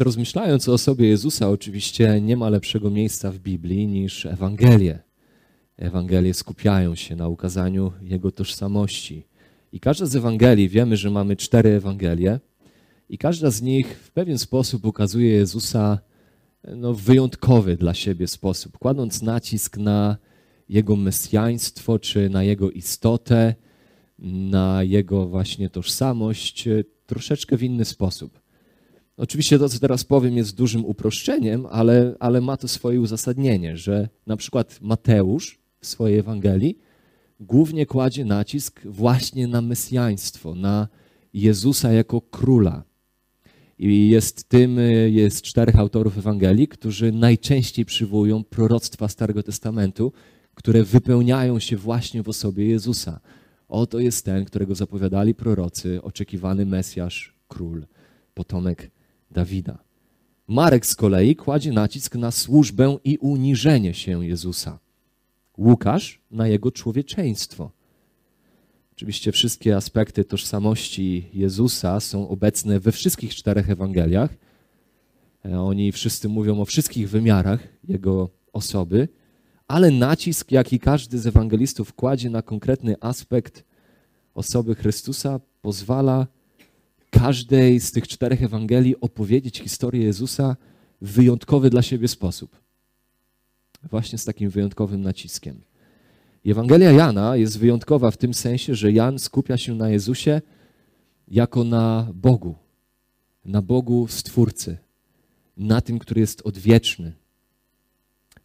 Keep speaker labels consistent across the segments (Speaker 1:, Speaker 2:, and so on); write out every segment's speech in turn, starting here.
Speaker 1: Rozmyślając o osobie Jezusa, oczywiście nie ma lepszego miejsca w Biblii niż Ewangelie. Ewangelie skupiają się na ukazaniu Jego tożsamości. I każda z Ewangelii, wiemy, że mamy cztery Ewangelie, i każda z nich w pewien sposób ukazuje Jezusa no, w wyjątkowy dla siebie sposób, kładąc nacisk na Jego mesjaństwo, czy na Jego istotę, na Jego właśnie tożsamość, troszeczkę w inny sposób. Oczywiście to, co teraz powiem, jest dużym uproszczeniem, ale, ale ma to swoje uzasadnienie, że na przykład Mateusz w swojej Ewangelii głównie kładzie nacisk właśnie na mesjaństwo, na Jezusa jako króla. I jest tym, jest czterech autorów Ewangelii, którzy najczęściej przywołują proroctwa Starego Testamentu, które wypełniają się właśnie w osobie Jezusa. Oto jest ten, którego zapowiadali prorocy, oczekiwany Mesjasz, król, potomek Dawida. Marek z kolei kładzie nacisk na służbę i uniżenie się Jezusa. Łukasz na jego człowieczeństwo. Oczywiście wszystkie aspekty tożsamości Jezusa są obecne we wszystkich czterech Ewangeliach. E, oni wszyscy mówią o wszystkich wymiarach Jego osoby, ale nacisk, jaki każdy z ewangelistów kładzie na konkretny aspekt osoby Chrystusa, pozwala każdej z tych czterech Ewangelii opowiedzieć historię Jezusa w wyjątkowy dla siebie sposób. Właśnie z takim wyjątkowym naciskiem. Ewangelia Jana jest wyjątkowa w tym sensie, że Jan skupia się na Jezusie jako na Bogu, na Bogu Stwórcy, na tym, który jest odwieczny.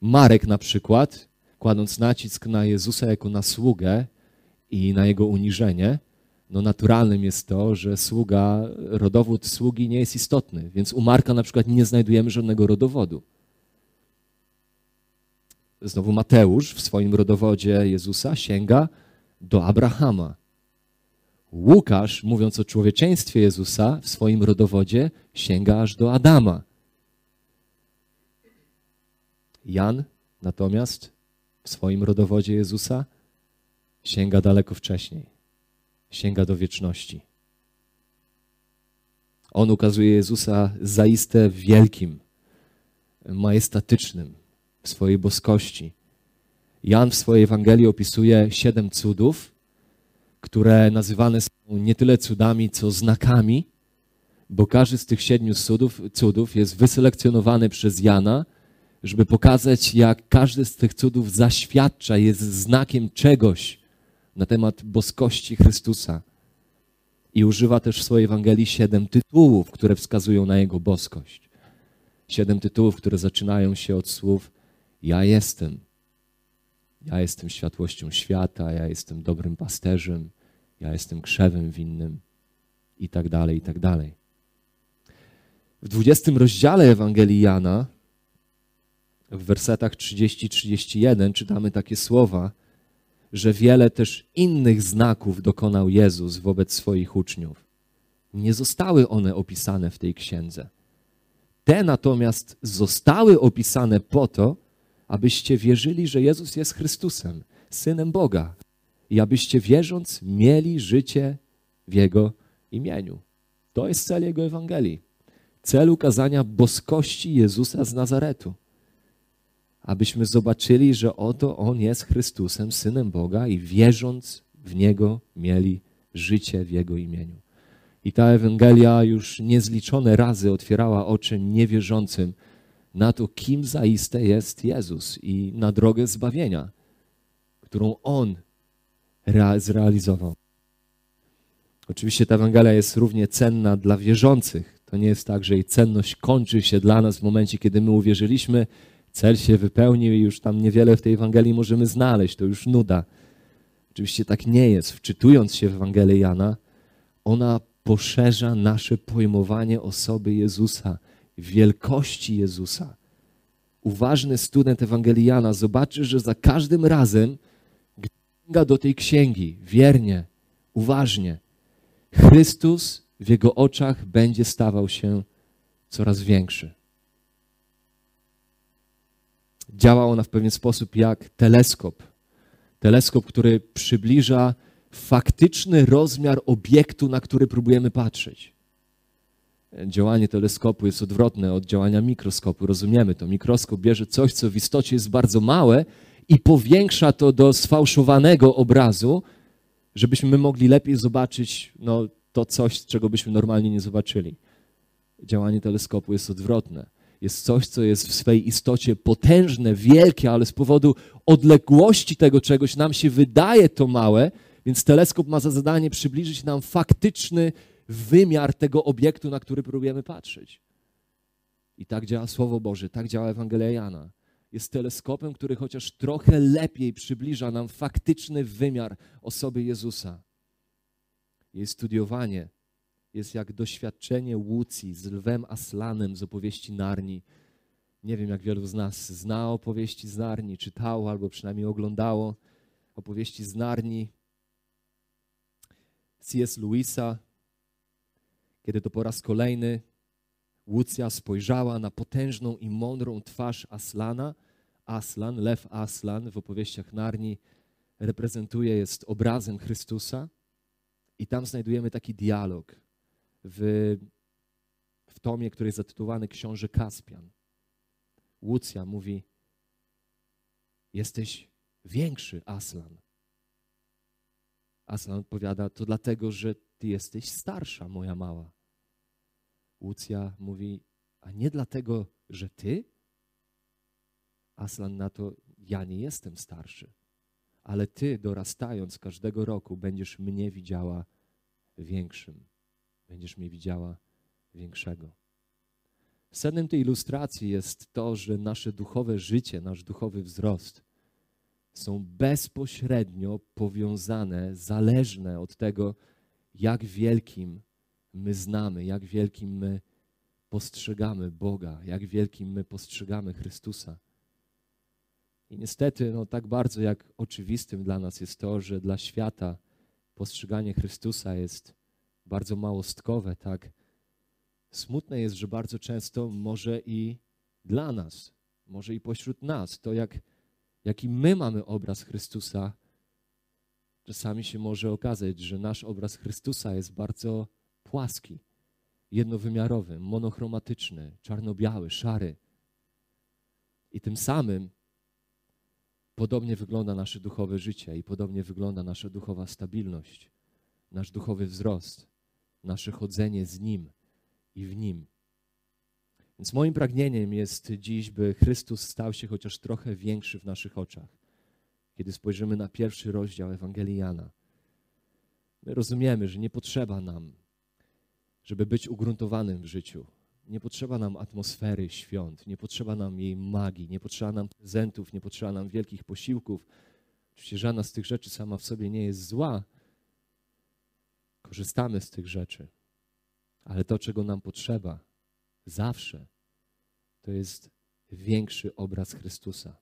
Speaker 1: Marek na przykład, kładąc nacisk na Jezusa jako na sługę i na jego uniżenie, no naturalnym jest to, że sługa, rodowód sługi nie jest istotny, więc u Marka na przykład nie znajdujemy żadnego rodowodu. Znowu Mateusz w swoim rodowodzie Jezusa sięga do Abrahama. Łukasz, mówiąc o człowieczeństwie Jezusa w swoim rodowodzie, sięga aż do Adama. Jan natomiast w swoim rodowodzie Jezusa sięga daleko wcześniej. Sięga do wieczności. On ukazuje Jezusa zaiste wielkim, majestatycznym, w swojej boskości. Jan w swojej Ewangelii opisuje siedem cudów, które nazywane są nie tyle cudami, co znakami, bo każdy z tych siedmiu cudów, cudów jest wyselekcjonowany przez Jana, żeby pokazać, jak każdy z tych cudów zaświadcza, jest znakiem czegoś na temat boskości Chrystusa. I używa też w swojej Ewangelii siedem tytułów, które wskazują na Jego boskość. Siedem tytułów, które zaczynają się od słów ja jestem. Ja jestem światłością świata, ja jestem dobrym pasterzem, ja jestem krzewem winnym i tak dalej, i tak dalej. W 20 rozdziale Ewangelii Jana, w wersetach 30-31 czytamy takie słowa, że wiele też innych znaków dokonał Jezus wobec swoich uczniów. Nie zostały one opisane w tej księdze. Te natomiast zostały opisane po to, abyście wierzyli, że Jezus jest Chrystusem, Synem Boga i abyście wierząc mieli życie w Jego imieniu. To jest cel Jego Ewangelii. Cel ukazania boskości Jezusa z Nazaretu. Abyśmy zobaczyli, że oto On jest Chrystusem, Synem Boga i wierząc w Niego mieli życie w Jego imieniu. I ta Ewangelia już niezliczone razy otwierała oczy niewierzącym, na to, kim zaiste jest Jezus i na drogę zbawienia, którą On zrealizował. Oczywiście ta Ewangelia jest równie cenna dla wierzących. To nie jest tak, że jej cenność kończy się dla nas w momencie, kiedy my uwierzyliśmy, cel się wypełnił i już tam niewiele w tej Ewangelii możemy znaleźć, to już nuda. Oczywiście tak nie jest. Wczytując się w Ewangelię Jana, ona poszerza nasze pojmowanie osoby Jezusa wielkości Jezusa. Uważny student Ewangeliana zobaczy, że za każdym razem, gdy sięga do tej księgi wiernie, uważnie, Chrystus w jego oczach będzie stawał się coraz większy. Działa ona w pewien sposób jak teleskop. Teleskop, który przybliża faktyczny rozmiar obiektu, na który próbujemy patrzeć. Działanie teleskopu jest odwrotne od działania mikroskopu. Rozumiemy to. Mikroskop bierze coś, co w istocie jest bardzo małe i powiększa to do sfałszowanego obrazu, żebyśmy my mogli lepiej zobaczyć no, to coś, czego byśmy normalnie nie zobaczyli. Działanie teleskopu jest odwrotne. Jest coś, co jest w swej istocie potężne, wielkie, ale z powodu odległości tego czegoś nam się wydaje to małe, więc teleskop ma za zadanie przybliżyć nam faktyczny wymiar tego obiektu, na który próbujemy patrzeć. I tak działa Słowo Boże, tak działa Ewangelia Jana. Jest teleskopem, który chociaż trochę lepiej przybliża nam faktyczny wymiar osoby Jezusa. Jej studiowanie jest jak doświadczenie Łucji z lwem Aslanem z opowieści Narni. Nie wiem, jak wielu z nas zna opowieści z Narni, czytało albo przynajmniej oglądało opowieści z Narni. C.S. Lewisa, kiedy to po raz kolejny Łucja spojrzała na potężną i mądrą twarz Aslana. Aslan, lew Aslan w opowieściach Narni reprezentuje, jest obrazem Chrystusa. I tam znajdujemy taki dialog w, w tomie, który jest zatytułowany Książę Kaspian. Łucja mówi: Jesteś większy, Aslan. Aslan odpowiada: To dlatego, że ty jesteś starsza, moja mała. Łucja mówi: A nie dlatego, że ty? Aslan na to: Ja nie jestem starszy, ale ty, dorastając każdego roku, będziesz mnie widziała większym będziesz mnie widziała większego. Sednem tej ilustracji jest to, że nasze duchowe życie, nasz duchowy wzrost są bezpośrednio powiązane, zależne od tego, jak wielkim my znamy, jak wielkim my postrzegamy Boga, jak wielkim my postrzegamy Chrystusa. I niestety, no, tak bardzo jak oczywistym dla nas jest to, że dla świata postrzeganie Chrystusa jest bardzo małostkowe, tak? Smutne jest, że bardzo często może i dla nas, może i pośród nas, to jak, jaki my mamy obraz Chrystusa, czasami się może okazać, że nasz obraz Chrystusa jest bardzo płaski, jednowymiarowy, monochromatyczny, czarno-biały, szary. I tym samym podobnie wygląda nasze duchowe życie i podobnie wygląda nasza duchowa stabilność, nasz duchowy wzrost nasze chodzenie z Nim i w Nim. Więc moim pragnieniem jest dziś, by Chrystus stał się chociaż trochę większy w naszych oczach. Kiedy spojrzymy na pierwszy rozdział Ewangelii Jana, my rozumiemy, że nie potrzeba nam, żeby być ugruntowanym w życiu. Nie potrzeba nam atmosfery świąt, nie potrzeba nam jej magii, nie potrzeba nam prezentów, nie potrzeba nam wielkich posiłków. Oczywiście żadna z tych rzeczy sama w sobie nie jest zła, Korzystamy z tych rzeczy, ale to, czego nam potrzeba zawsze, to jest większy obraz Chrystusa.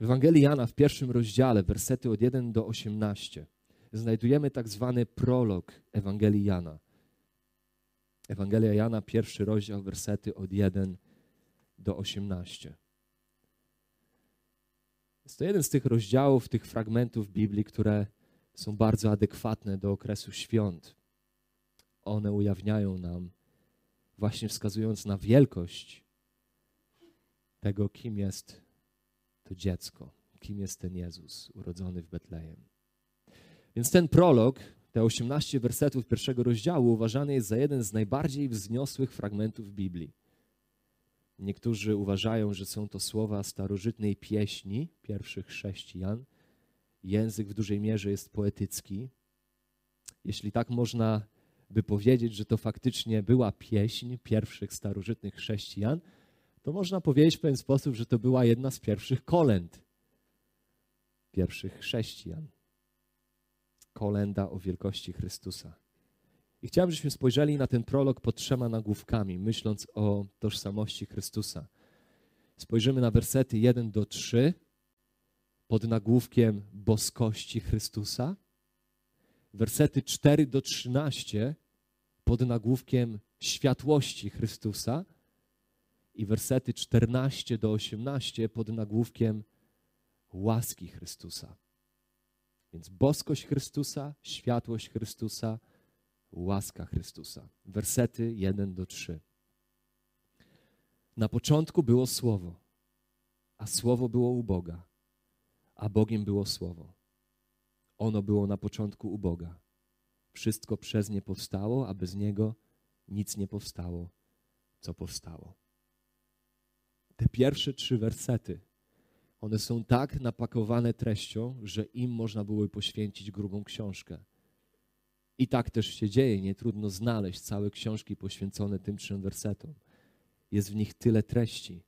Speaker 1: W Ewangelii Jana w pierwszym rozdziale, wersety od 1 do 18, znajdujemy tak zwany prolog Ewangelii Jana. Ewangelia Jana, pierwszy rozdział, wersety od 1 do 18. Jest to jeden z tych rozdziałów, tych fragmentów Biblii, które są bardzo adekwatne do okresu świąt. One ujawniają nam, właśnie wskazując na wielkość tego, kim jest to dziecko, kim jest ten Jezus urodzony w Betlejem. Więc ten prolog, te 18 wersetów pierwszego rozdziału, uważany jest za jeden z najbardziej wzniosłych fragmentów Biblii. Niektórzy uważają, że są to słowa starożytnej pieśni pierwszych chrześcijan, język w dużej mierze jest poetycki. Jeśli tak można by powiedzieć, że to faktycznie była pieśń pierwszych starożytnych chrześcijan, to można powiedzieć w pewien sposób, że to była jedna z pierwszych kolęd pierwszych chrześcijan. Kolenda o wielkości Chrystusa. I chciałem, żebyśmy spojrzeli na ten prolog pod trzema nagłówkami, myśląc o tożsamości Chrystusa. Spojrzymy na wersety 1 do 3 pod nagłówkiem boskości Chrystusa. Wersety 4 do 13 pod nagłówkiem światłości Chrystusa i wersety 14 do 18 pod nagłówkiem łaski Chrystusa. Więc boskość Chrystusa, światłość Chrystusa, łaska Chrystusa. Wersety 1 do 3. Na początku było Słowo, a Słowo było u Boga, a Bogiem było Słowo. Ono było na początku u Boga. Wszystko przez nie powstało, a bez niego nic nie powstało, co powstało. Te pierwsze trzy wersety, one są tak napakowane treścią, że im można było poświęcić grubą książkę. I tak też się dzieje. Nie trudno znaleźć całe książki poświęcone tym trzem wersetom. Jest w nich tyle treści.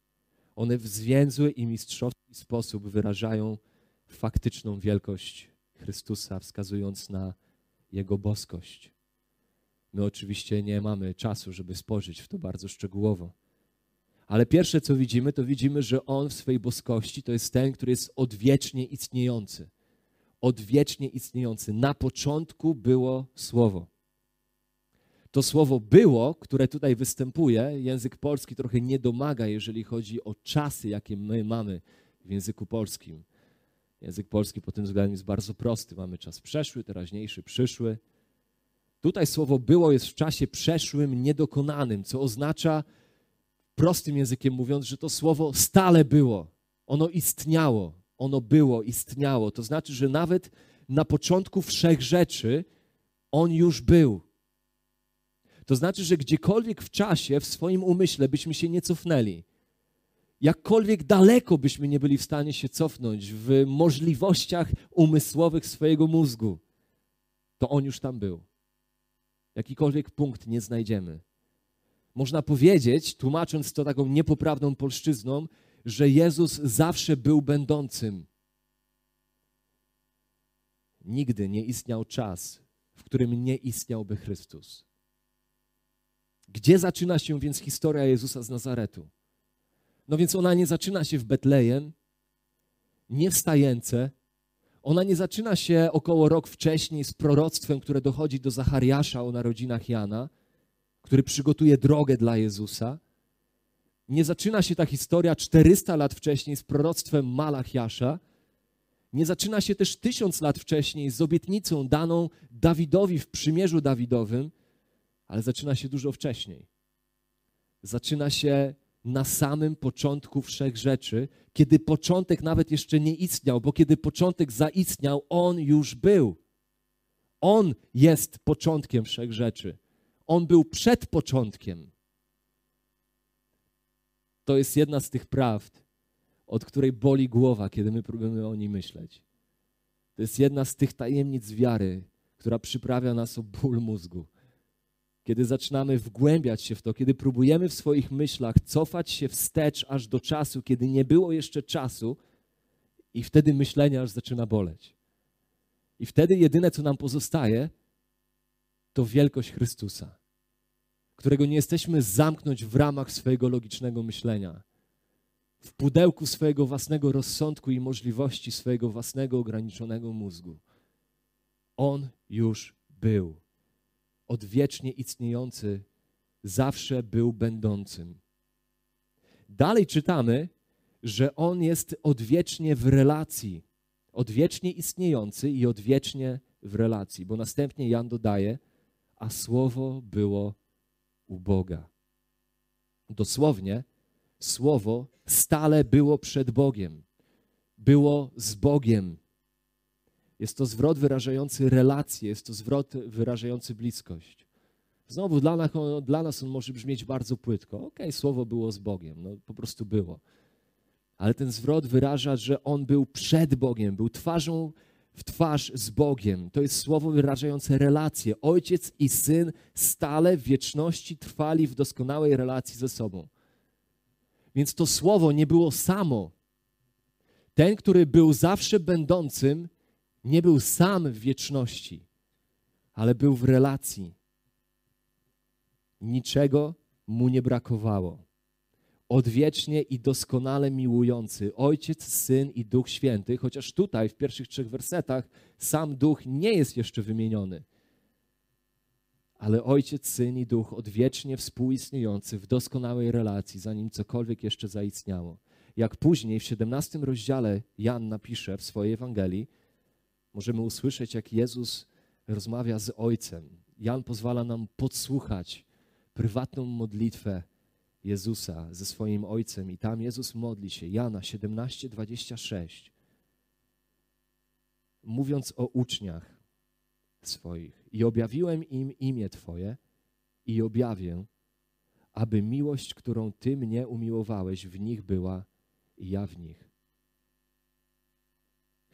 Speaker 1: One w zwięzły i mistrzowski sposób wyrażają faktyczną wielkość Chrystusa, wskazując na Jego boskość. My oczywiście nie mamy czasu, żeby spojrzeć w to bardzo szczegółowo. Ale pierwsze, co widzimy, to widzimy, że On w swojej boskości to jest ten, który jest odwiecznie istniejący. Odwiecznie istniejący. Na początku było Słowo. To słowo było, które tutaj występuje, język polski trochę nie domaga, jeżeli chodzi o czasy, jakie my mamy w języku polskim. Język polski pod tym względem jest bardzo prosty. Mamy czas przeszły, teraźniejszy, przyszły. Tutaj słowo było jest w czasie przeszłym, niedokonanym, co oznacza, prostym językiem mówiąc, że to słowo stale było. Ono istniało, ono było, istniało. To znaczy, że nawet na początku wszech rzeczy on już był. To znaczy, że gdziekolwiek w czasie, w swoim umyśle byśmy się nie cofnęli, jakkolwiek daleko byśmy nie byli w stanie się cofnąć w możliwościach umysłowych swojego mózgu, to on już tam był. Jakikolwiek punkt nie znajdziemy. Można powiedzieć, tłumacząc to taką niepoprawną polszczyzną, że Jezus zawsze był będącym. Nigdy nie istniał czas, w którym nie istniałby Chrystus. Gdzie zaczyna się więc historia Jezusa z Nazaretu? No więc ona nie zaczyna się w Betlejem, nie w Stajence, ona nie zaczyna się około rok wcześniej z proroctwem, które dochodzi do Zachariasza o narodzinach Jana, który przygotuje drogę dla Jezusa. Nie zaczyna się ta historia 400 lat wcześniej z proroctwem Malachiasza. Nie zaczyna się też tysiąc lat wcześniej z obietnicą daną Dawidowi w przymierzu Dawidowym, ale zaczyna się dużo wcześniej. Zaczyna się na samym początku wszech rzeczy, kiedy początek nawet jeszcze nie istniał, bo kiedy początek zaistniał, on już był. On jest początkiem wszech rzeczy. On był przed początkiem. To jest jedna z tych prawd, od której boli głowa, kiedy my próbujemy o niej myśleć. To jest jedna z tych tajemnic wiary, która przyprawia nas o ból mózgu kiedy zaczynamy wgłębiać się w to, kiedy próbujemy w swoich myślach cofać się wstecz aż do czasu, kiedy nie było jeszcze czasu, i wtedy myślenie aż zaczyna boleć. I wtedy jedyne, co nam pozostaje, to wielkość Chrystusa, którego nie jesteśmy zamknąć w ramach swojego logicznego myślenia, w pudełku swojego własnego rozsądku i możliwości swojego własnego ograniczonego mózgu. On już był odwiecznie istniejący, zawsze był będącym. Dalej czytamy, że On jest odwiecznie w relacji, odwiecznie istniejący i odwiecznie w relacji, bo następnie Jan dodaje, a Słowo było u Boga. Dosłownie, Słowo stale było przed Bogiem, było z Bogiem. Jest to zwrot wyrażający relację, jest to zwrot wyrażający bliskość. Znowu dla nas, dla nas on może brzmieć bardzo płytko. Okej, okay, słowo było z Bogiem, no po prostu było. Ale ten zwrot wyraża, że on był przed Bogiem, był twarzą w twarz z Bogiem. To jest słowo wyrażające relację. Ojciec i syn stale w wieczności trwali w doskonałej relacji ze sobą. Więc to słowo nie było samo. Ten, który był zawsze będącym, nie był sam w wieczności, ale był w relacji. Niczego mu nie brakowało. Odwiecznie i doskonale miłujący Ojciec, Syn i Duch Święty, chociaż tutaj w pierwszych trzech wersetach sam Duch nie jest jeszcze wymieniony. Ale Ojciec, Syn i Duch odwiecznie współistniejący w doskonałej relacji, zanim cokolwiek jeszcze zaistniało. Jak później w 17 rozdziale Jan napisze w swojej Ewangelii, możemy usłyszeć, jak Jezus rozmawia z Ojcem. Jan pozwala nam podsłuchać prywatną modlitwę Jezusa ze swoim Ojcem i tam Jezus modli się, Jana 17:26, mówiąc o uczniach swoich. I objawiłem im imię Twoje i objawię, aby miłość, którą Ty mnie umiłowałeś, w nich była i ja w nich.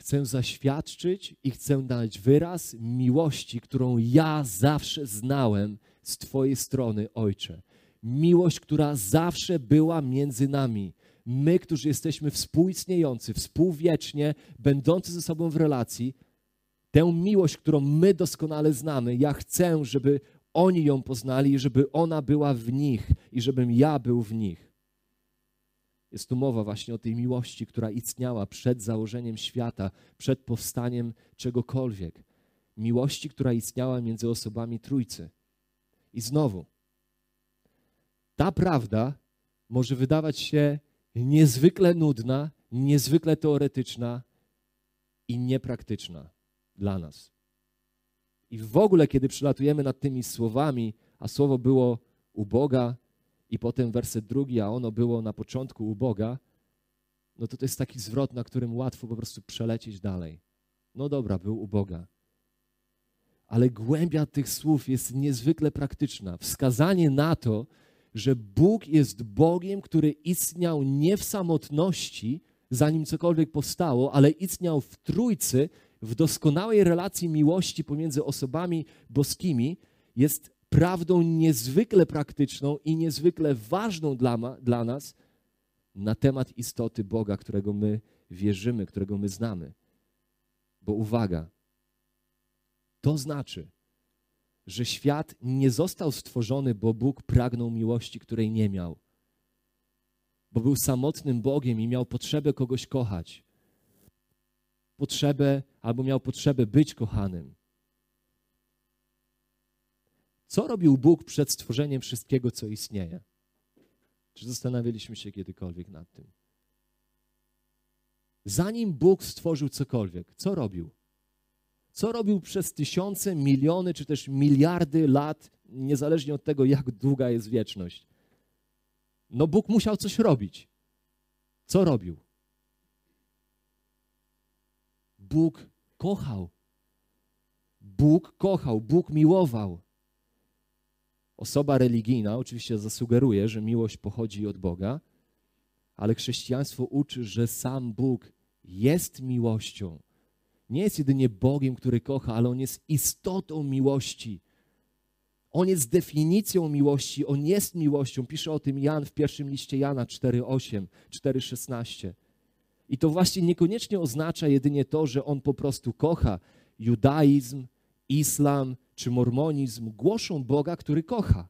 Speaker 1: Chcę zaświadczyć i chcę dać wyraz miłości, którą ja zawsze znałem z Twojej strony, Ojcze. Miłość, która zawsze była między nami. My, którzy jesteśmy współistniejący, współwiecznie, będący ze sobą w relacji, tę miłość, którą my doskonale znamy, ja chcę, żeby oni ją poznali, żeby ona była w nich i żebym ja był w nich. Jest tu mowa właśnie o tej miłości, która istniała przed założeniem świata, przed powstaniem czegokolwiek. Miłości, która istniała między osobami Trójcy. I znowu, ta prawda może wydawać się niezwykle nudna, niezwykle teoretyczna i niepraktyczna dla nas. I w ogóle, kiedy przylatujemy nad tymi słowami, a słowo było u Boga, i potem werset drugi, a ono było na początku u Boga, no to to jest taki zwrot, na którym łatwo po prostu przelecieć dalej. No dobra, był u Boga. Ale głębia tych słów jest niezwykle praktyczna. Wskazanie na to, że Bóg jest Bogiem, który istniał nie w samotności, zanim cokolwiek powstało, ale istniał w Trójcy, w doskonałej relacji miłości pomiędzy osobami boskimi, jest prawdą niezwykle praktyczną i niezwykle ważną dla, ma, dla nas na temat istoty Boga, którego my wierzymy, którego my znamy. Bo uwaga, to znaczy, że świat nie został stworzony, bo Bóg pragnął miłości, której nie miał. Bo był samotnym Bogiem i miał potrzebę kogoś kochać. Potrzebę, albo miał potrzebę być kochanym. Co robił Bóg przed stworzeniem wszystkiego, co istnieje? Czy zastanawialiśmy się kiedykolwiek nad tym? Zanim Bóg stworzył cokolwiek, co robił? Co robił przez tysiące, miliony czy też miliardy lat, niezależnie od tego, jak długa jest wieczność? No, Bóg musiał coś robić. Co robił? Bóg kochał. Bóg kochał, Bóg miłował. Osoba religijna oczywiście zasugeruje, że miłość pochodzi od Boga, ale chrześcijaństwo uczy, że sam Bóg jest miłością. Nie jest jedynie Bogiem, który kocha, ale On jest istotą miłości. On jest definicją miłości, On jest miłością. Pisze o tym Jan w pierwszym liście Jana 4,8, 4,16. I to właśnie niekoniecznie oznacza jedynie to, że On po prostu kocha. Judaizm, islam, czy mormonizm głoszą Boga, który kocha.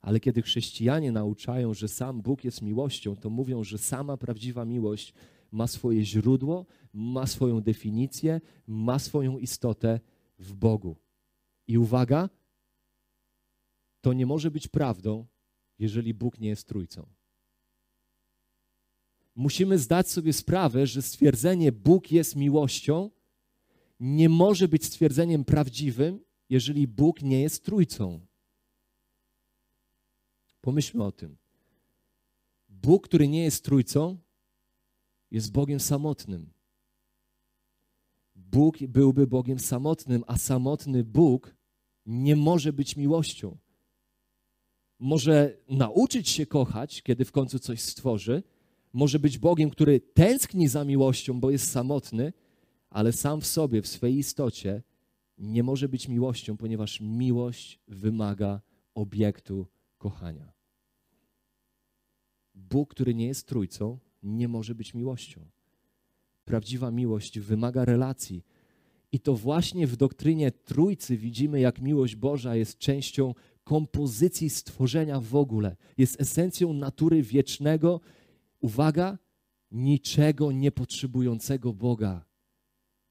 Speaker 1: Ale kiedy chrześcijanie nauczają, że sam Bóg jest miłością, to mówią, że sama prawdziwa miłość ma swoje źródło, ma swoją definicję, ma swoją istotę w Bogu. I uwaga, to nie może być prawdą, jeżeli Bóg nie jest trójcą. Musimy zdać sobie sprawę, że stwierdzenie Bóg jest miłością nie może być stwierdzeniem prawdziwym, jeżeli Bóg nie jest trójcą. Pomyślmy o tym. Bóg, który nie jest trójcą, jest Bogiem samotnym. Bóg byłby Bogiem samotnym, a samotny Bóg nie może być miłością. Może nauczyć się kochać, kiedy w końcu coś stworzy, może być Bogiem, który tęskni za miłością, bo jest samotny, ale sam w sobie, w swej istocie, nie może być miłością, ponieważ miłość wymaga obiektu kochania. Bóg, który nie jest trójcą, nie może być miłością. Prawdziwa miłość wymaga relacji. I to właśnie w doktrynie Trójcy widzimy, jak miłość Boża jest częścią kompozycji stworzenia w ogóle. Jest esencją natury wiecznego, uwaga, niczego niepotrzebującego Boga.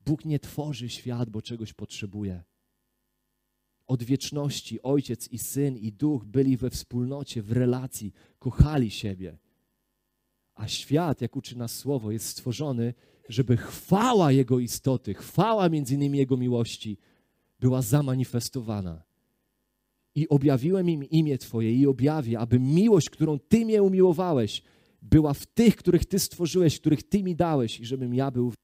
Speaker 1: Bóg nie tworzy świat, bo czegoś potrzebuje. Od wieczności Ojciec i Syn i Duch byli we wspólnocie, w relacji, kochali siebie. A świat, jak uczy nas Słowo, jest stworzony, żeby chwała Jego istoty, chwała między innymi Jego miłości była zamanifestowana. I objawiłem im imię Twoje i objawię, aby miłość, którą Ty mnie umiłowałeś, była w tych, których Ty stworzyłeś, których Ty mi dałeś i żebym ja był w.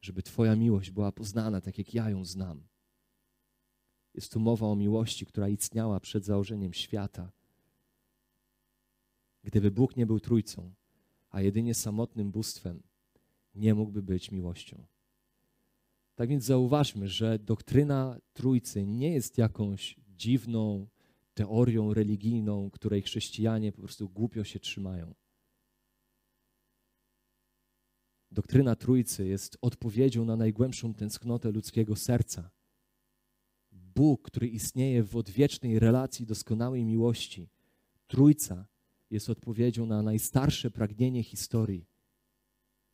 Speaker 1: Żeby Twoja miłość była poznana tak, jak ja ją znam. Jest tu mowa o miłości, która istniała przed założeniem świata. Gdyby Bóg nie był trójcą, a jedynie samotnym bóstwem, nie mógłby być miłością. Tak więc zauważmy, że doktryna Trójcy nie jest jakąś dziwną teorią religijną, której chrześcijanie po prostu głupio się trzymają. Doktryna Trójcy jest odpowiedzią na najgłębszą tęsknotę ludzkiego serca. Bóg, który istnieje w odwiecznej relacji doskonałej miłości, Trójca jest odpowiedzią na najstarsze pragnienie historii.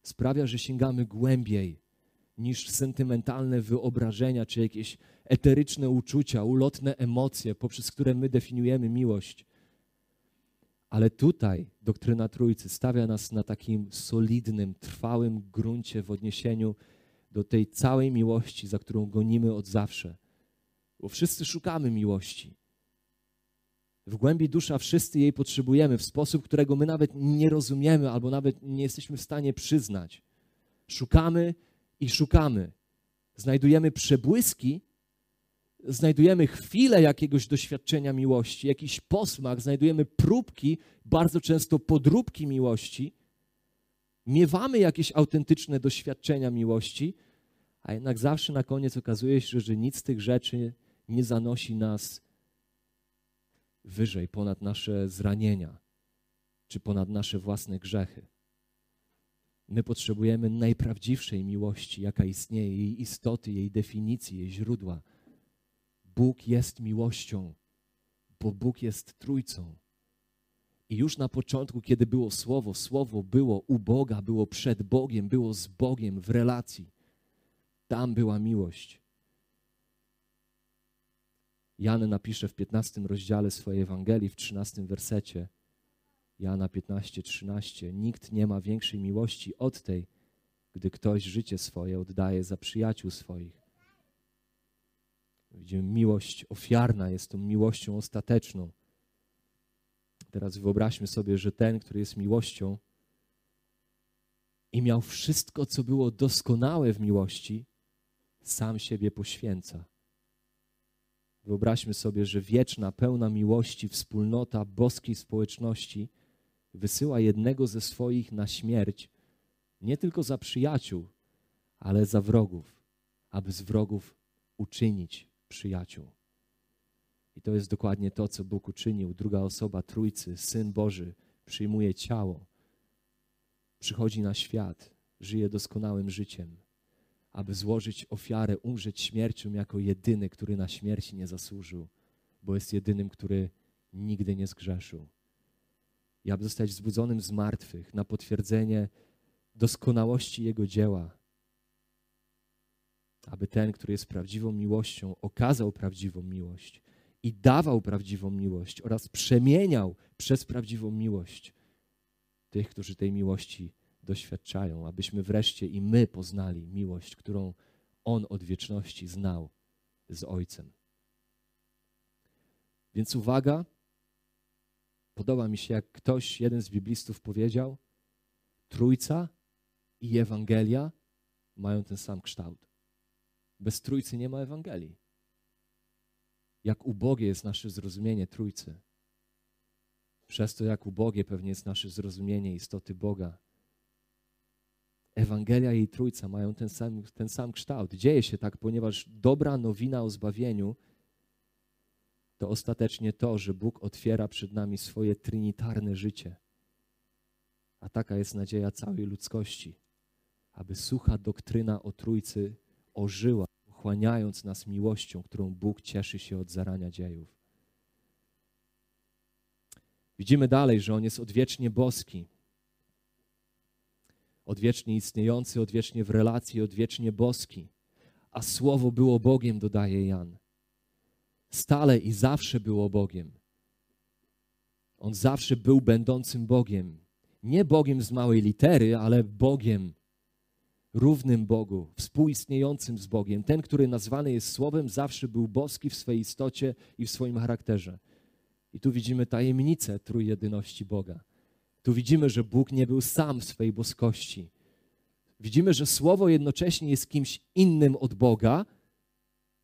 Speaker 1: Sprawia, że sięgamy głębiej niż sentymentalne wyobrażenia czy jakieś eteryczne uczucia, ulotne emocje, poprzez które my definiujemy miłość. Ale tutaj doktryna Trójcy stawia nas na takim solidnym, trwałym gruncie w odniesieniu do tej całej miłości, za którą gonimy od zawsze. Bo wszyscy szukamy miłości. W głębi dusza wszyscy jej potrzebujemy w sposób, którego my nawet nie rozumiemy albo nawet nie jesteśmy w stanie przyznać. Szukamy i szukamy. Znajdujemy przebłyski, znajdujemy chwilę jakiegoś doświadczenia miłości, jakiś posmak, znajdujemy próbki, bardzo często podróbki miłości, miewamy jakieś autentyczne doświadczenia miłości, a jednak zawsze na koniec okazuje się, że nic z tych rzeczy nie zanosi nas wyżej, ponad nasze zranienia, czy ponad nasze własne grzechy. My potrzebujemy najprawdziwszej miłości, jaka istnieje, jej istoty, jej definicji, jej źródła. Bóg jest miłością, bo Bóg jest trójcą. I już na początku, kiedy było Słowo, Słowo było u Boga, było przed Bogiem, było z Bogiem w relacji. Tam była miłość. Jan napisze w 15 rozdziale swojej Ewangelii, w 13 wersecie, Jana 15, 13. Nikt nie ma większej miłości od tej, gdy ktoś życie swoje oddaje za przyjaciół swoich. Widzimy, miłość ofiarna jest tą miłością ostateczną. Teraz wyobraźmy sobie, że ten, który jest miłością i miał wszystko, co było doskonałe w miłości, sam siebie poświęca. Wyobraźmy sobie, że wieczna, pełna miłości wspólnota boskiej społeczności wysyła jednego ze swoich na śmierć, nie tylko za przyjaciół, ale za wrogów, aby z wrogów uczynić przyjaciół. I to jest dokładnie to, co Bóg uczynił. Druga osoba Trójcy, Syn Boży, przyjmuje ciało, przychodzi na świat, żyje doskonałym życiem, aby złożyć ofiarę, umrzeć śmiercią jako jedyny, który na śmierci nie zasłużył, bo jest jedynym, który nigdy nie zgrzeszył i aby zostać wzbudzonym z martwych na potwierdzenie doskonałości Jego dzieła. Aby ten, który jest prawdziwą miłością, okazał prawdziwą miłość i dawał prawdziwą miłość oraz przemieniał przez prawdziwą miłość tych, którzy tej miłości doświadczają, abyśmy wreszcie i my poznali miłość, którą On od wieczności znał z Ojcem. Więc uwaga, Podoba mi się, jak ktoś, jeden z biblistów powiedział, Trójca i Ewangelia mają ten sam kształt. Bez Trójcy nie ma Ewangelii. Jak ubogie jest nasze zrozumienie Trójcy. Przez to, jak ubogie pewnie jest nasze zrozumienie istoty Boga. Ewangelia i Trójca mają ten sam, ten sam kształt. Dzieje się tak, ponieważ dobra nowina o zbawieniu to ostatecznie to, że Bóg otwiera przed nami swoje trinitarne życie. A taka jest nadzieja całej ludzkości, aby sucha doktryna o Trójcy ożyła, pochłaniając nas miłością, którą Bóg cieszy się od zarania dziejów. Widzimy dalej, że On jest odwiecznie boski, odwiecznie istniejący, odwiecznie w relacji, odwiecznie boski, a Słowo było Bogiem, dodaje Jan stale i zawsze było Bogiem. On zawsze był będącym Bogiem. Nie Bogiem z małej litery, ale Bogiem. Równym Bogu, współistniejącym z Bogiem. Ten, który nazwany jest Słowem, zawsze był boski w swojej istocie i w swoim charakterze. I tu widzimy tajemnicę trójjedyności Boga. Tu widzimy, że Bóg nie był sam w swojej boskości. Widzimy, że Słowo jednocześnie jest kimś innym od Boga,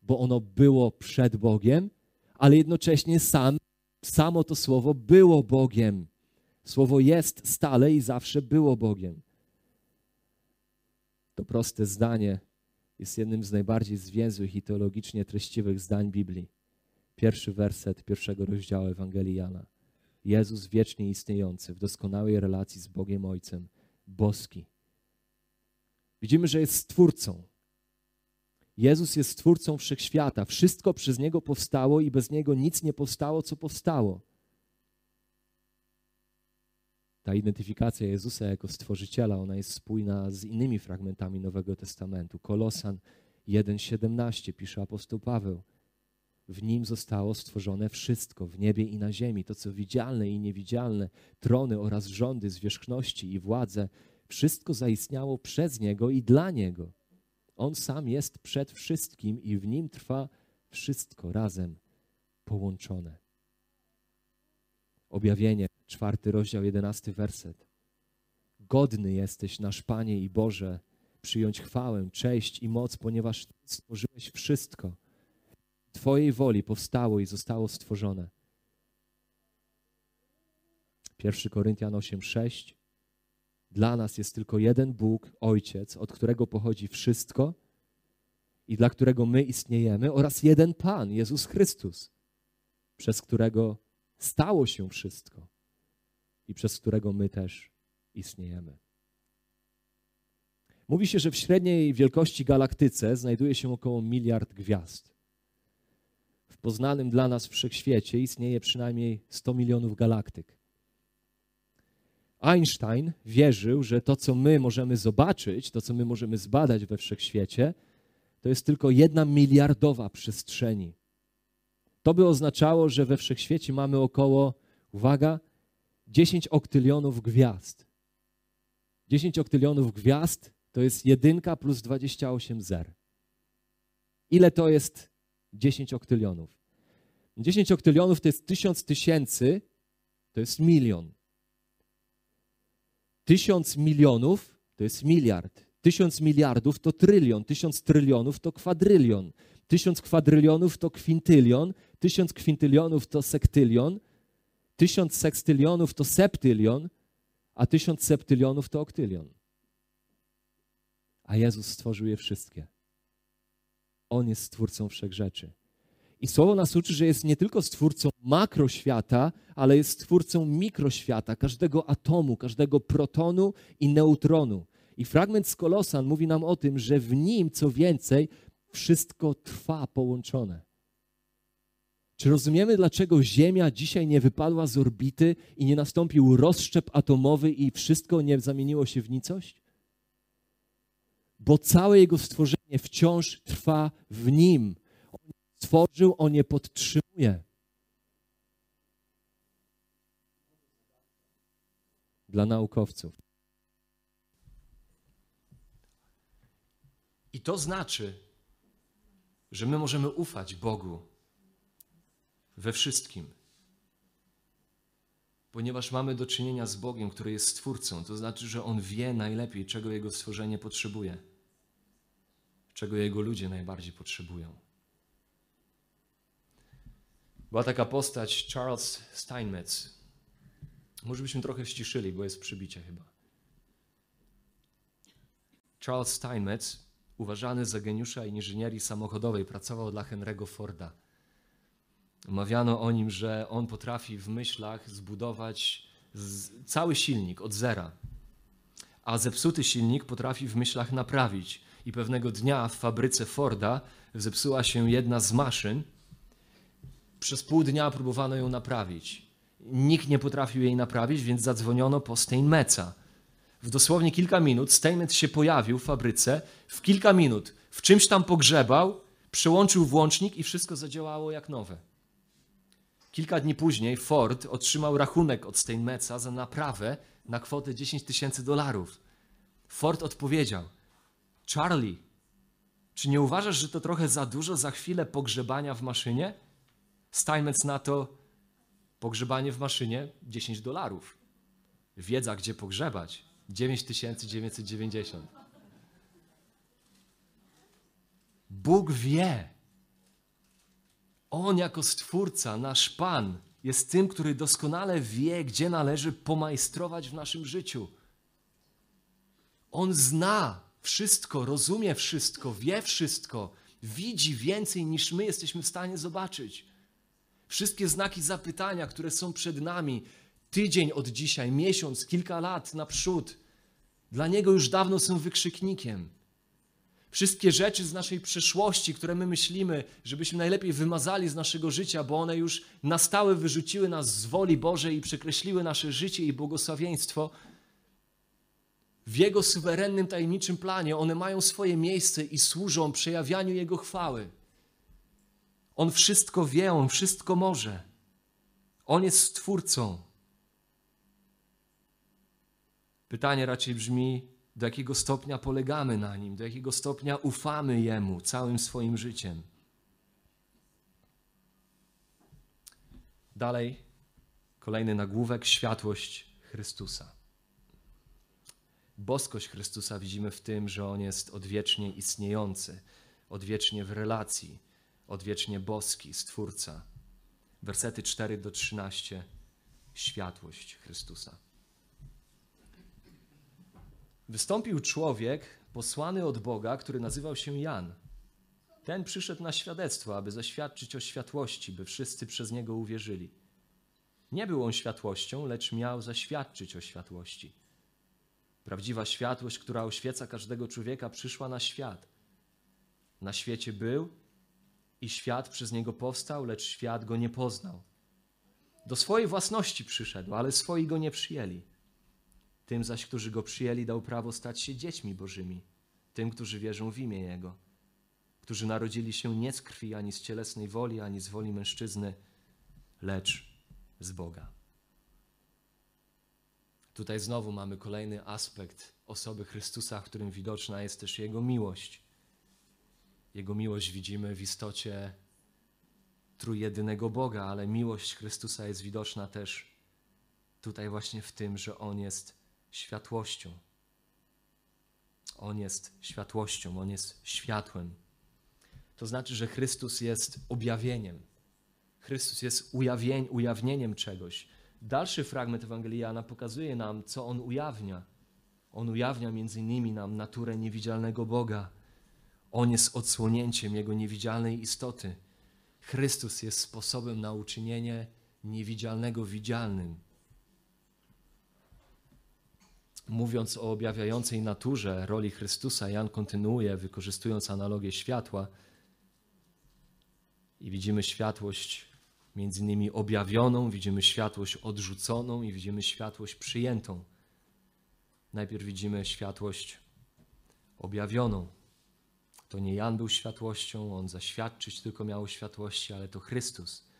Speaker 1: bo ono było przed Bogiem, ale jednocześnie sam, samo to Słowo było Bogiem. Słowo jest stale i zawsze było Bogiem. To proste zdanie jest jednym z najbardziej zwięzłych i teologicznie treściwych zdań Biblii. Pierwszy werset pierwszego rozdziału Ewangelii Jana. Jezus wiecznie istniejący, w doskonałej relacji z Bogiem Ojcem, boski. Widzimy, że jest stwórcą. Jezus jest stwórcą wszechświata. Wszystko przez Niego powstało i bez Niego nic nie powstało, co powstało. Ta identyfikacja Jezusa jako stworzyciela, ona jest spójna z innymi fragmentami Nowego Testamentu. Kolosan 1,17 pisze apostoł Paweł. W nim zostało stworzone wszystko, w niebie i na ziemi, to co widzialne i niewidzialne, trony oraz rządy, zwierzchności i władze, wszystko zaistniało przez Niego i dla Niego. On sam jest przed wszystkim i w nim trwa wszystko razem połączone. Objawienie, czwarty rozdział, jedenasty werset. Godny jesteś, nasz Panie i Boże, przyjąć chwałę, cześć i moc, ponieważ stworzyłeś wszystko. Twojej woli powstało i zostało stworzone. 1 Koryntian 8:6 Dla nas jest tylko jeden Bóg, Ojciec, od którego pochodzi wszystko i dla którego my istniejemy, oraz jeden Pan, Jezus Chrystus, przez którego stało się wszystko i przez którego my też istniejemy. Mówi się, że w średniej wielkości galaktyce znajduje się około miliard gwiazd. W poznanym dla nas wszechświecie istnieje przynajmniej 100 milionów galaktyk. Einstein wierzył, że to, co my możemy zobaczyć, to, co my możemy zbadać we wszechświecie, to jest tylko jedna miliardowa przestrzeni. To by oznaczało, że we wszechświecie mamy około, uwaga, 10 oktylionów gwiazd. 10 oktylionów gwiazd to jest jedynka plus 28 zer. Ile to jest 10 oktylionów? 10 oktylionów to jest 1000 tysięcy, to jest milion. 1000 milionów to jest miliard. 1000 miliardów to trylion. 1000 trylionów to kwadrylion. Tysiąc kwadrylionów to kwintylion, tysiąc kwintylionów to sektylion, tysiąc sekstylionów to septylion, a tysiąc septylionów to oktylion. A Jezus stworzył je wszystkie. On jest stwórcą wszechrzeczy. I słowo nas uczy, że jest nie tylko stwórcą makroświata, ale jest stwórcą mikroświata, każdego atomu, każdego protonu i neutronu. I fragment z Kolosan mówi nam o tym, że w nim, co więcej, wszystko trwa połączone. Czy rozumiemy, dlaczego Ziemia dzisiaj nie wypadła z orbity i nie nastąpił rozszczep atomowy i wszystko nie zamieniło się w nicość? Bo całe Jego stworzenie wciąż trwa w Nim. On stworzył, On je podtrzymuje. Dla naukowców.
Speaker 2: I to znaczy, że my możemy ufać Bogu we wszystkim. Ponieważ mamy do czynienia z Bogiem, który jest Stwórcą, to znaczy, że On wie najlepiej, czego Jego stworzenie potrzebuje, czego Jego ludzie najbardziej potrzebują. Była taka postać Charles Steinmetz. Może byśmy trochę ściszyli, bo jest przybicie chyba. Charles Steinmetz uważany za geniusza inżynierii samochodowej, pracował dla Henry'ego Forda. Mawiano o nim, że on potrafi w myślach zbudować cały silnik od zera, a zepsuty silnik potrafi w myślach naprawić. I pewnego dnia w fabryce Forda zepsuła się jedna z maszyn. Przez pół dnia próbowano ją naprawić. Nikt nie potrafił jej naprawić, więc zadzwoniono po Steinmetza w dosłownie kilka minut Steinmetz się pojawił w fabryce, w kilka minut w czymś tam pogrzebał, przełączył włącznik i wszystko zadziałało jak nowe. Kilka dni później Ford otrzymał rachunek od Steinmetza za naprawę na kwotę 10 tysięcy dolarów. Ford odpowiedział: Charlie, czy nie uważasz, że to trochę za dużo za chwilę pogrzebania w maszynie? Steinmetz na to pogrzebanie w maszynie 10 dolarów. Wiedza, gdzie pogrzebać 9990. Bóg wie. On jako Stwórca, nasz Pan, jest tym, który doskonale wie, gdzie należy pomajstrować w naszym życiu. On zna wszystko, rozumie wszystko, wie wszystko, widzi więcej niż my jesteśmy w stanie zobaczyć. Wszystkie znaki zapytania, które są przed nami, tydzień od dzisiaj, miesiąc, kilka lat naprzód, dla Niego już dawno są wykrzyknikiem. Wszystkie rzeczy z naszej przeszłości, które my myślimy, żebyśmy najlepiej wymazali z naszego życia, bo one już na stałe wyrzuciły nas z woli Bożej i przekreśliły nasze życie i błogosławieństwo, w Jego suwerennym, tajemniczym planie one mają swoje miejsce i służą przejawianiu Jego chwały. On wszystko wie, On wszystko może. On jest Stwórcą. Pytanie raczej brzmi, do jakiego stopnia polegamy na Nim, do jakiego stopnia ufamy Jemu całym swoim życiem. Dalej, kolejny nagłówek: światłość Chrystusa. Boskość Chrystusa widzimy w tym, że On jest odwiecznie istniejący, odwiecznie w relacji, odwiecznie boski, Stwórca. Wersety 4 do 13. Światłość Chrystusa. Wystąpił człowiek posłany od Boga, który nazywał się Jan. Ten przyszedł na świadectwo, aby zaświadczyć o światłości, by wszyscy przez niego uwierzyli. Nie był on światłością, lecz miał zaświadczyć o światłości. Prawdziwa światłość, która oświeca każdego człowieka, przyszła na świat. Na świecie był i świat przez niego powstał, lecz świat go nie poznał. Do swojej własności przyszedł, ale swoi go nie przyjęli. Tym zaś, którzy go przyjęli, dał prawo stać się dziećmi Bożymi, tym, którzy wierzą w imię Jego, którzy narodzili się nie z krwi, ani z cielesnej woli, ani z woli mężczyzny, lecz z Boga. Tutaj znowu mamy kolejny aspekt osoby Chrystusa, w którym widoczna jest też Jego miłość. Jego miłość widzimy w istocie trójjedynego Boga, ale miłość Chrystusa jest widoczna też tutaj właśnie w tym, że On jest światłością. On jest światłością, On jest światłem. To znaczy, że Chrystus jest objawieniem. Chrystus jest ujawnień, ujawnieniem czegoś. Dalszy fragment Ewangelii Jana pokazuje nam, co On ujawnia. On ujawnia między innymi nam naturę niewidzialnego Boga. On jest odsłonięciem Jego niewidzialnej istoty. Chrystus jest sposobem na uczynienie niewidzialnego widzialnym. Mówiąc o objawiającej naturze roli Chrystusa, Jan kontynuuje, wykorzystując analogię światła. I widzimy światłość między innymi objawioną, widzimy światłość odrzuconą i widzimy światłość przyjętą. Najpierw widzimy światłość objawioną. To nie Jan był światłością, on zaświadczyć tylko miał światłości, ale to Chrystus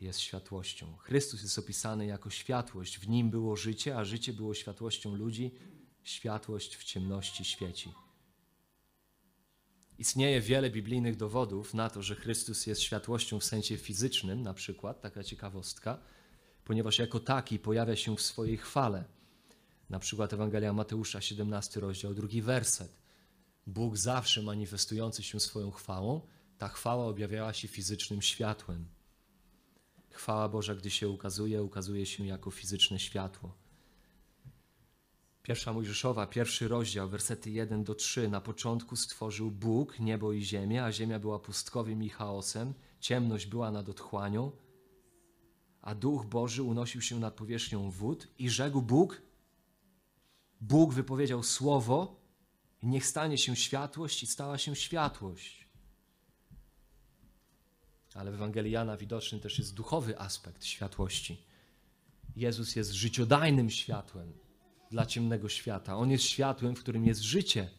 Speaker 2: jest światłością. Chrystus jest opisany jako światłość. W nim było życie, a życie było światłością ludzi. Światłość w ciemności świeci. Istnieje wiele biblijnych dowodów na to, że Chrystus jest światłością w sensie fizycznym, na przykład, taka ciekawostka, ponieważ jako taki pojawia się w swojej chwale. Na przykład Ewangelia Mateusza, 17 rozdział, drugi werset. Bóg zawsze manifestujący się swoją chwałą, ta chwała objawiała się fizycznym światłem. Chwała Boża, gdy się ukazuje, ukazuje się jako fizyczne światło. Pierwsza Mojżeszowa, pierwszy rozdział, wersety 1 do 3. Na początku stworzył Bóg niebo i ziemię, a ziemia była pustkowiem i chaosem, ciemność była nad otchłanią, a Duch Boży unosił się nad powierzchnią wód i rzekł Bóg, Bóg wypowiedział słowo niech stanie się światłość i stała się światłość. Ale w Ewangelii Jana widoczny też jest duchowy aspekt światłości. Jezus jest życiodajnym światłem dla ciemnego świata. On jest światłem, w którym jest życie.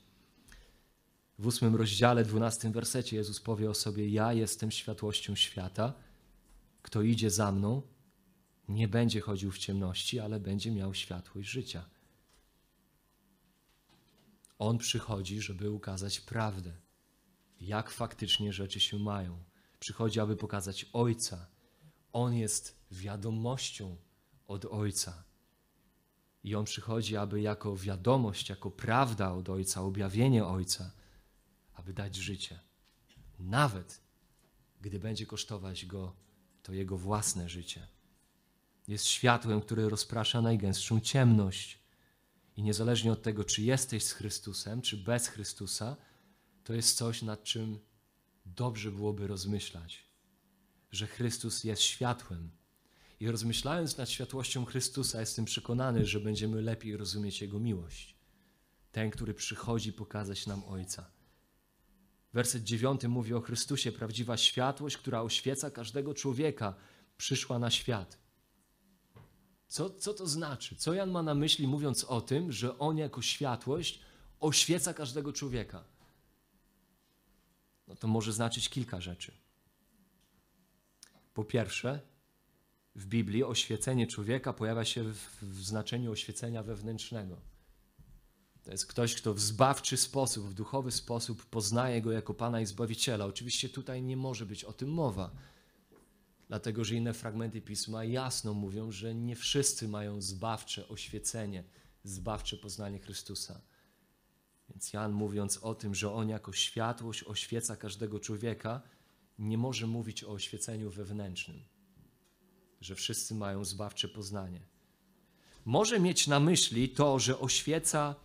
Speaker 2: W ósmym rozdziale, dwunastym wersecie Jezus powie o sobie: Ja jestem światłością świata. Kto idzie za mną, nie będzie chodził w ciemności, ale będzie miał światłość życia. On przychodzi, żeby ukazać prawdę, jak faktycznie rzeczy się mają. Przychodzi, aby pokazać Ojca. On jest wiadomością od Ojca. I On przychodzi, aby jako wiadomość, jako prawda od Ojca, objawienie Ojca, aby dać życie. Nawet gdy będzie kosztować Go to Jego własne życie. Jest światłem, które rozprasza najgęstszą ciemność. I niezależnie od tego, czy jesteś z Chrystusem, czy bez Chrystusa, to jest coś, nad czym dobrze byłoby rozmyślać. Że Chrystus jest światłem. I rozmyślając nad światłością Chrystusa, jestem przekonany, że będziemy lepiej rozumieć Jego miłość. Ten, który przychodzi pokazać nam Ojca. Werset dziewiąty mówi o Chrystusie, prawdziwa światłość, która oświeca każdego człowieka, przyszła na świat. Co, co to znaczy? Co Jan ma na myśli, mówiąc o tym, że On jako światłość oświeca każdego człowieka? No to może znaczyć kilka rzeczy. Po pierwsze, w Biblii oświecenie człowieka pojawia się w, w znaczeniu oświecenia wewnętrznego. To jest ktoś, kto w zbawczy sposób, w duchowy sposób poznaje go jako Pana i Zbawiciela. Oczywiście tutaj nie może być o tym mowa, dlatego że inne fragmenty pisma jasno mówią, że nie wszyscy mają zbawcze oświecenie, zbawcze poznanie Chrystusa. Więc Jan mówiąc o tym, że on jako światłość oświeca każdego człowieka, nie może mówić o oświeceniu wewnętrznym, że wszyscy mają zbawcze poznanie. Może mieć na myśli to, że oświeca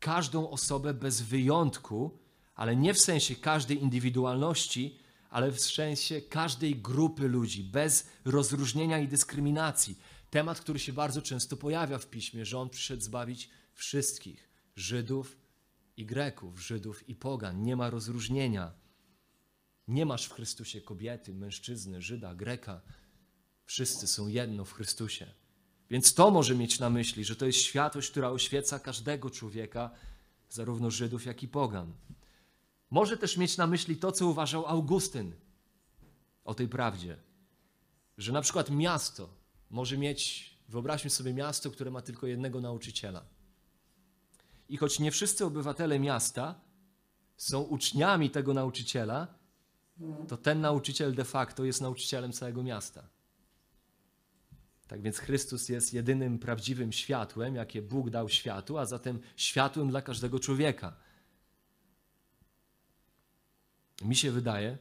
Speaker 2: każdą osobę bez wyjątku, ale nie w sensie każdej indywidualności, ale w sensie każdej grupy ludzi, bez rozróżnienia i dyskryminacji. Temat, który się bardzo często pojawia w piśmie, że on przyszedł zbawić wszystkich Żydów i Greków, Żydów i Pogan. Nie ma rozróżnienia. Nie masz w Chrystusie kobiety, mężczyzny, Żyda, Greka. Wszyscy są jedno w Chrystusie. Więc to może mieć na myśli, że to jest światłość, która oświeca każdego człowieka, zarówno Żydów, jak i Pogan. Może też mieć na myśli to, co uważał Augustyn o tej prawdzie, że na przykład miasto może mieć, wyobraźmy sobie miasto, które ma tylko jednego nauczyciela. I choć nie wszyscy obywatele miasta są uczniami tego nauczyciela, to ten nauczyciel de facto jest nauczycielem całego miasta. Tak więc Chrystus jest jedynym prawdziwym światłem, jakie Bóg dał światu, a zatem światłem dla każdego człowieka. Mi się wydaje,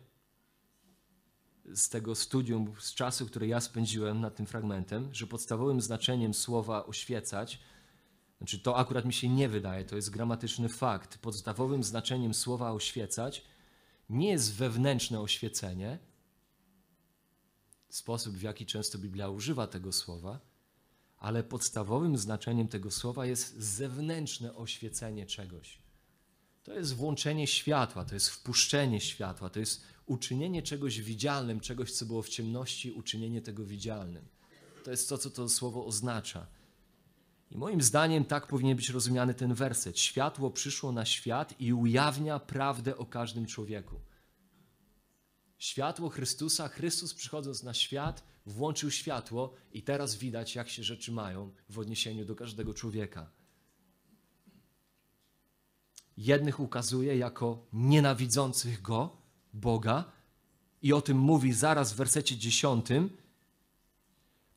Speaker 2: z tego studium, z czasu, który ja spędziłem nad tym fragmentem, że podstawowym znaczeniem słowa oświecać, znaczy to akurat mi się nie wydaje, to jest gramatyczny fakt. Podstawowym znaczeniem słowa oświecać nie jest wewnętrzne oświecenie, sposób, w jaki często Biblia używa tego słowa, ale podstawowym znaczeniem tego słowa jest zewnętrzne oświecenie czegoś. To jest włączenie światła, to jest wpuszczenie światła, to jest uczynienie czegoś widzialnym, czegoś, co było w ciemności, uczynienie tego widzialnym. To jest to, co to słowo oznacza. I moim zdaniem tak powinien być rozumiany ten werset. Światło przyszło na świat i ujawnia prawdę o każdym człowieku światło Chrystusa, Chrystus przychodząc na świat, włączył światło i teraz widać, jak się rzeczy mają w odniesieniu do każdego człowieka. Jednych ukazuje jako nienawidzących Go, Boga, i o tym mówi zaraz w wersecie dziesiątym.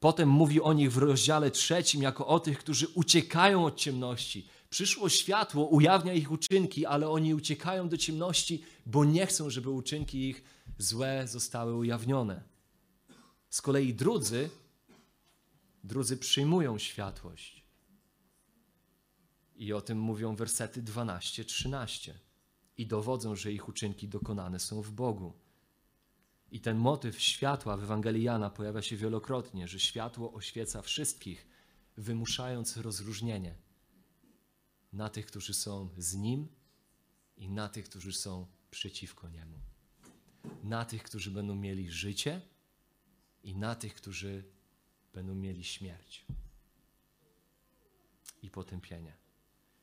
Speaker 2: Potem mówi o nich w rozdziale trzecim jako o tych, którzy uciekają od ciemności. Przyszło światło, ujawnia ich uczynki, ale oni uciekają do ciemności, bo nie chcą, żeby uczynki ich złe zostały ujawnione. Z kolei drudzy, drudzy przyjmują światłość. I o tym mówią wersety 12-13. I dowodzą, że ich uczynki dokonane są w Bogu. I ten motyw światła w Ewangelii Jana pojawia się wielokrotnie, że światło oświeca wszystkich, wymuszając rozróżnienie na tych, którzy są z Nim i na tych, którzy są przeciwko Niemu na tych, którzy będą mieli życie i na tych, którzy będą mieli śmierć i potępienie.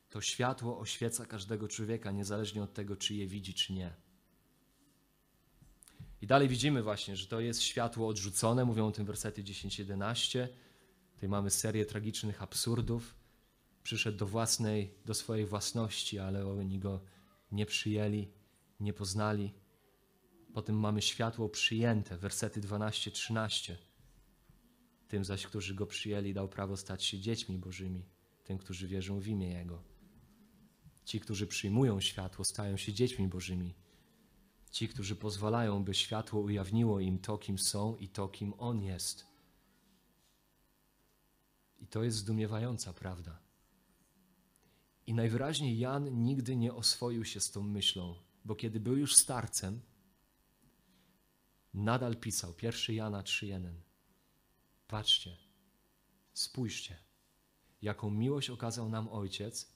Speaker 2: To światło oświeca każdego człowieka, niezależnie od tego, czy je widzi, czy nie. I dalej widzimy właśnie, że to jest światło odrzucone, mówią o tym wersety 10-11. Tutaj mamy serię tragicznych absurdów. Przyszedł do własnej, do swojej własności, ale oni go nie przyjęli, nie poznali. Potem mamy światło przyjęte, wersety 12-13. Tym zaś, którzy go przyjęli, dał prawo stać się dziećmi Bożymi, tym, którzy wierzą w imię Jego. Ci, którzy przyjmują światło, stają się dziećmi Bożymi. Ci, którzy pozwalają, by światło ujawniło im to, kim są i to, kim On jest. I to jest zdumiewająca prawda. I najwyraźniej Jan nigdy nie oswoił się z tą myślą, bo kiedy był już starcem, nadal pisał 1 Jana 3:1. Patrzcie, spójrzcie, jaką miłość okazał nam Ojciec,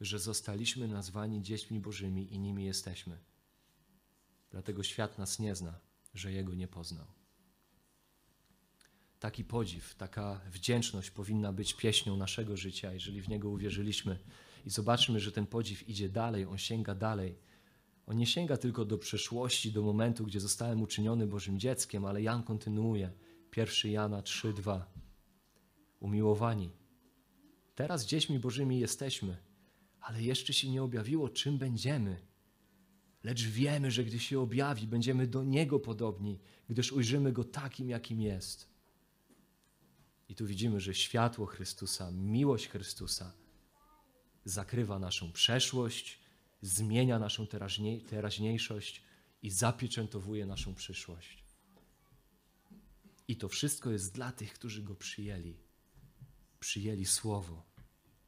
Speaker 2: że zostaliśmy nazwani dziećmi Bożymi i nimi jesteśmy. Dlatego świat nas nie zna, że Jego nie poznał. Taki podziw, taka wdzięczność powinna być pieśnią naszego życia, jeżeli w Niego uwierzyliśmy. I zobaczmy, że ten podziw idzie dalej, on sięga dalej. On nie sięga tylko do przeszłości, do momentu, gdzie zostałem uczyniony Bożym dzieckiem, ale Jan kontynuuje. 1 Jana 3:2. Umiłowani. Teraz dziećmi Bożymi jesteśmy, ale jeszcze się nie objawiło, czym będziemy. Lecz wiemy, że gdy się objawi, będziemy do Niego podobni, gdyż ujrzymy Go takim, jakim jest. I tu widzimy, że światło Chrystusa, miłość Chrystusa zakrywa naszą przeszłość, zmienia naszą teraźniejszość i zapieczętowuje naszą przyszłość. I to wszystko jest dla tych, którzy Go przyjęli. Przyjęli Słowo,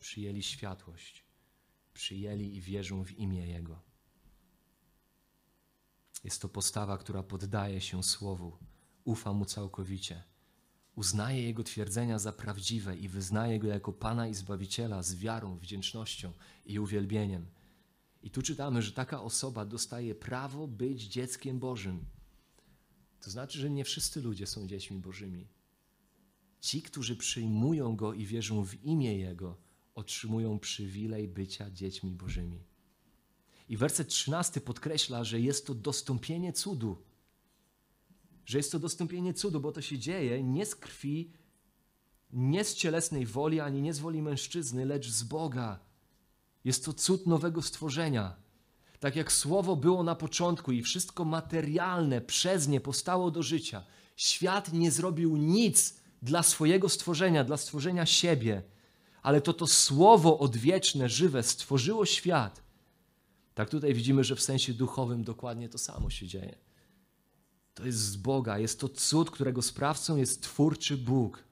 Speaker 2: przyjęli światłość, przyjęli i wierzą w imię Jego. Jest to postawa, która poddaje się Słowu, ufa Mu całkowicie, uznaje Jego twierdzenia za prawdziwe i wyznaje Go jako Pana i Zbawiciela z wiarą, wdzięcznością i uwielbieniem. I tu czytamy, że taka osoba dostaje prawo być dzieckiem Bożym. To znaczy, że nie wszyscy ludzie są dziećmi Bożymi. Ci, którzy przyjmują Go i wierzą w imię Jego, otrzymują przywilej bycia dziećmi Bożymi. I werset 13 podkreśla, że jest to dostąpienie cudu. Że jest to dostąpienie cudu, bo to się dzieje nie z krwi, nie z cielesnej woli, ani nie z woli mężczyzny, lecz z Boga. Jest to cud nowego stworzenia. Tak jak słowo było na początku i wszystko materialne przez nie powstało do życia, świat nie zrobił nic dla swojego stworzenia, dla stworzenia siebie, ale to to słowo odwieczne, żywe stworzyło świat. Tak tutaj widzimy, że w sensie duchowym dokładnie to samo się dzieje. To jest z Boga, jest to cud, którego sprawcą jest twórczy Bóg.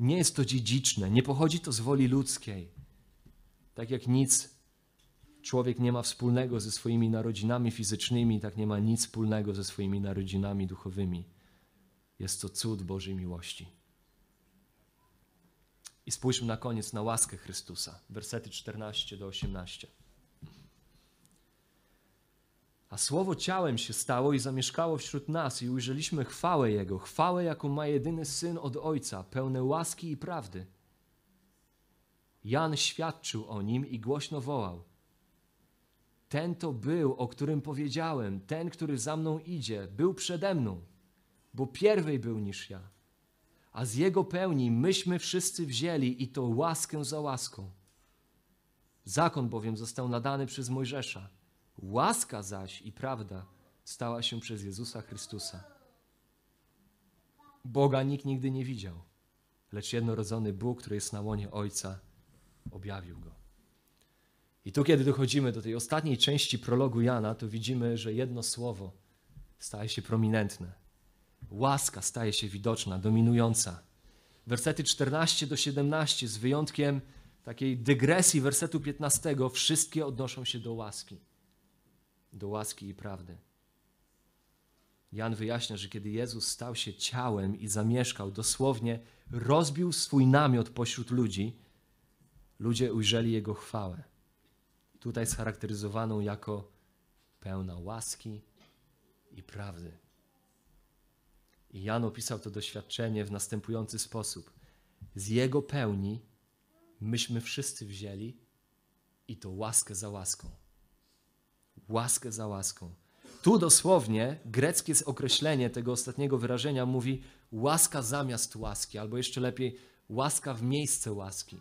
Speaker 2: Nie jest to dziedziczne, nie pochodzi to z woli ludzkiej. Tak jak nic człowiek nie ma wspólnego ze swoimi narodzinami fizycznymi, tak nie ma nic wspólnego ze swoimi narodzinami duchowymi. Jest to cud Bożej miłości. I spójrzmy na koniec na łaskę Chrystusa. Wersety 14 do 18. A słowo ciałem się stało i zamieszkało wśród nas, i ujrzeliśmy chwałę Jego, chwałę, jaką ma jedyny syn od Ojca, pełne łaski i prawdy. Jan świadczył o nim i głośno wołał: Ten to był, o którym powiedziałem, ten, który za mną idzie, był przede mną, bo pierwej był niż ja. A z jego pełni myśmy wszyscy wzięli i to łaskę za łaską. Zakon bowiem został nadany przez Mojżesza Łaska zaś i prawda stała się przez Jezusa Chrystusa. Boga nikt nigdy nie widział, lecz jednorodzony Bóg, który jest na łonie Ojca, objawił go. I tu, kiedy dochodzimy do tej ostatniej części prologu Jana, to widzimy, że jedno słowo staje się prominentne. Łaska staje się widoczna, dominująca. Wersety 14 do 17, z wyjątkiem takiej dygresji wersetu 15, wszystkie odnoszą się do łaski do łaski i prawdy. Jan wyjaśnia, że kiedy Jezus stał się ciałem i zamieszkał, dosłownie rozbił swój namiot pośród ludzi, ludzie ujrzeli Jego chwałę. Tutaj scharakteryzowaną jako pełna łaski i prawdy. I Jan opisał to doświadczenie w następujący sposób. Z Jego pełni myśmy wszyscy wzięli i to łaskę za łaską łaskę za łaską. Tu dosłownie greckie określenie tego ostatniego wyrażenia mówi łaska zamiast łaski, albo jeszcze lepiej łaska w miejsce łaski.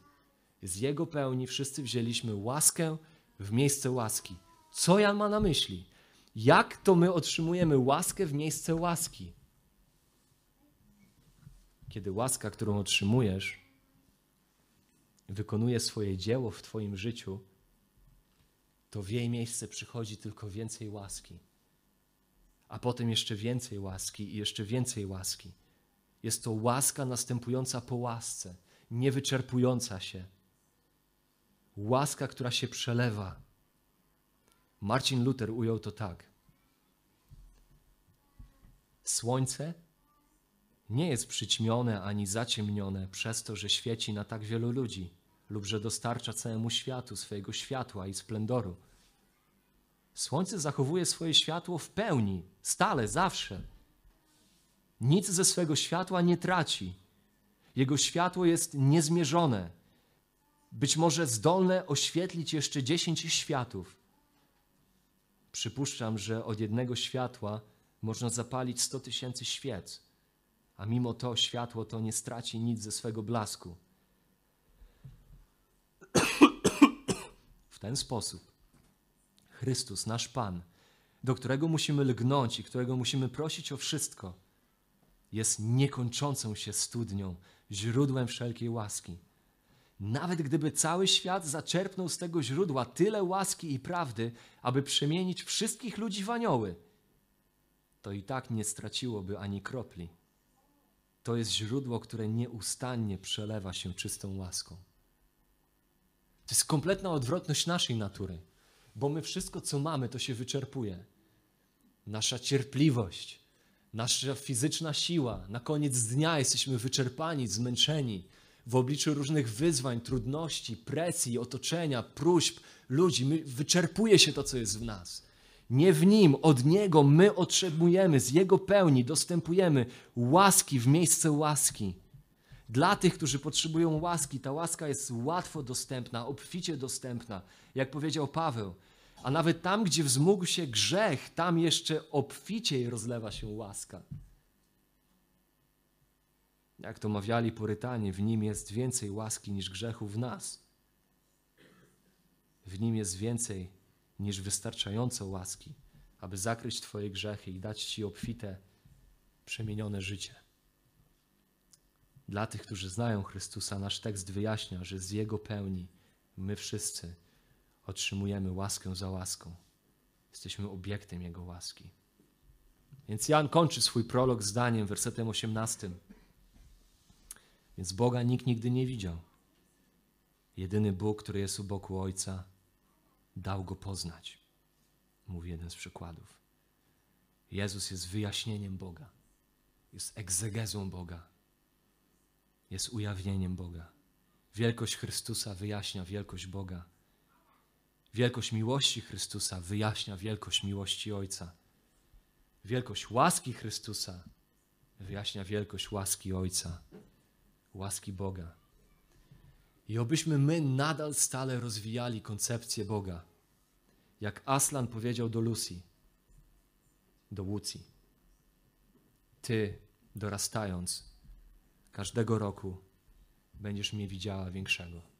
Speaker 2: Z Jego pełni wszyscy wzięliśmy łaskę w miejsce łaski. Co Jan ma na myśli? Jak to my otrzymujemy łaskę w miejsce łaski? Kiedy łaska, którą otrzymujesz, wykonuje swoje dzieło w Twoim życiu, to w jej miejsce przychodzi tylko więcej łaski. A potem jeszcze więcej łaski i jeszcze więcej łaski. Jest to łaska następująca po łasce, niewyczerpująca się. Łaska, która się przelewa. Marcin Luther ujął to tak. Słońce nie jest przyćmione ani zaciemnione przez to, że świeci na tak wielu ludzi lub że dostarcza całemu światu swojego światła i splendoru. Słońce zachowuje swoje światło w pełni, stale, zawsze. Nic ze swego światła nie traci. Jego światło jest niezmierzone, być może zdolne oświetlić jeszcze dziesięć światów. Przypuszczam, że od jednego światła można zapalić sto tysięcy świec, a mimo to światło to nie straci nic ze swego blasku. Ten sposób Chrystus, nasz Pan, do którego musimy lgnąć i którego musimy prosić o wszystko, jest niekończącą się studnią, źródłem wszelkiej łaski. Nawet gdyby cały świat zaczerpnął z tego źródła tyle łaski i prawdy, aby przemienić wszystkich ludzi w anioły, to i tak nie straciłoby ani kropli. To jest źródło, które nieustannie przelewa się czystą łaską. To jest kompletna odwrotność naszej natury, bo my wszystko, co mamy, to się wyczerpuje. Nasza cierpliwość, nasza fizyczna siła, na koniec dnia jesteśmy wyczerpani, zmęczeni w obliczu różnych wyzwań, trudności, presji, otoczenia, próśb ludzi. My, wyczerpuje się to, co jest w nas. Nie w Nim, od Niego my otrzymujemy, z Jego pełni dostępujemy łaski w miejsce łaski. Dla tych, którzy potrzebują łaski, ta łaska jest łatwo dostępna, obficie dostępna, jak powiedział Paweł. A nawet tam, gdzie wzmógł się grzech, tam jeszcze obficiej rozlewa się łaska. Jak to mawiali Porytanie, w nim jest więcej łaski niż grzechu w nas. W nim jest więcej niż wystarczająco łaski, aby zakryć Twoje grzechy i dać Ci obfite, przemienione życie. Dla tych, którzy znają Chrystusa, nasz tekst wyjaśnia, że z Jego pełni my wszyscy otrzymujemy łaskę za łaską. Jesteśmy obiektem Jego łaski. Więc Jan kończy swój prolog zdaniem, wersetem 18. Więc Boga nikt nigdy nie widział. Jedyny Bóg, który jest u boku Ojca, dał go poznać. Mówi jeden z przykładów. Jezus jest wyjaśnieniem Boga, jest egzegezą Boga, jest ujawnieniem Boga. Wielkość Chrystusa wyjaśnia wielkość Boga. Wielkość miłości Chrystusa wyjaśnia wielkość miłości Ojca. Wielkość łaski Chrystusa wyjaśnia wielkość łaski Ojca, łaski Boga. I obyśmy my nadal stale rozwijali koncepcję Boga. Jak Aslan powiedział do Lucy, do Łucji. Ty, dorastając, każdego roku będziesz mnie widziała większego.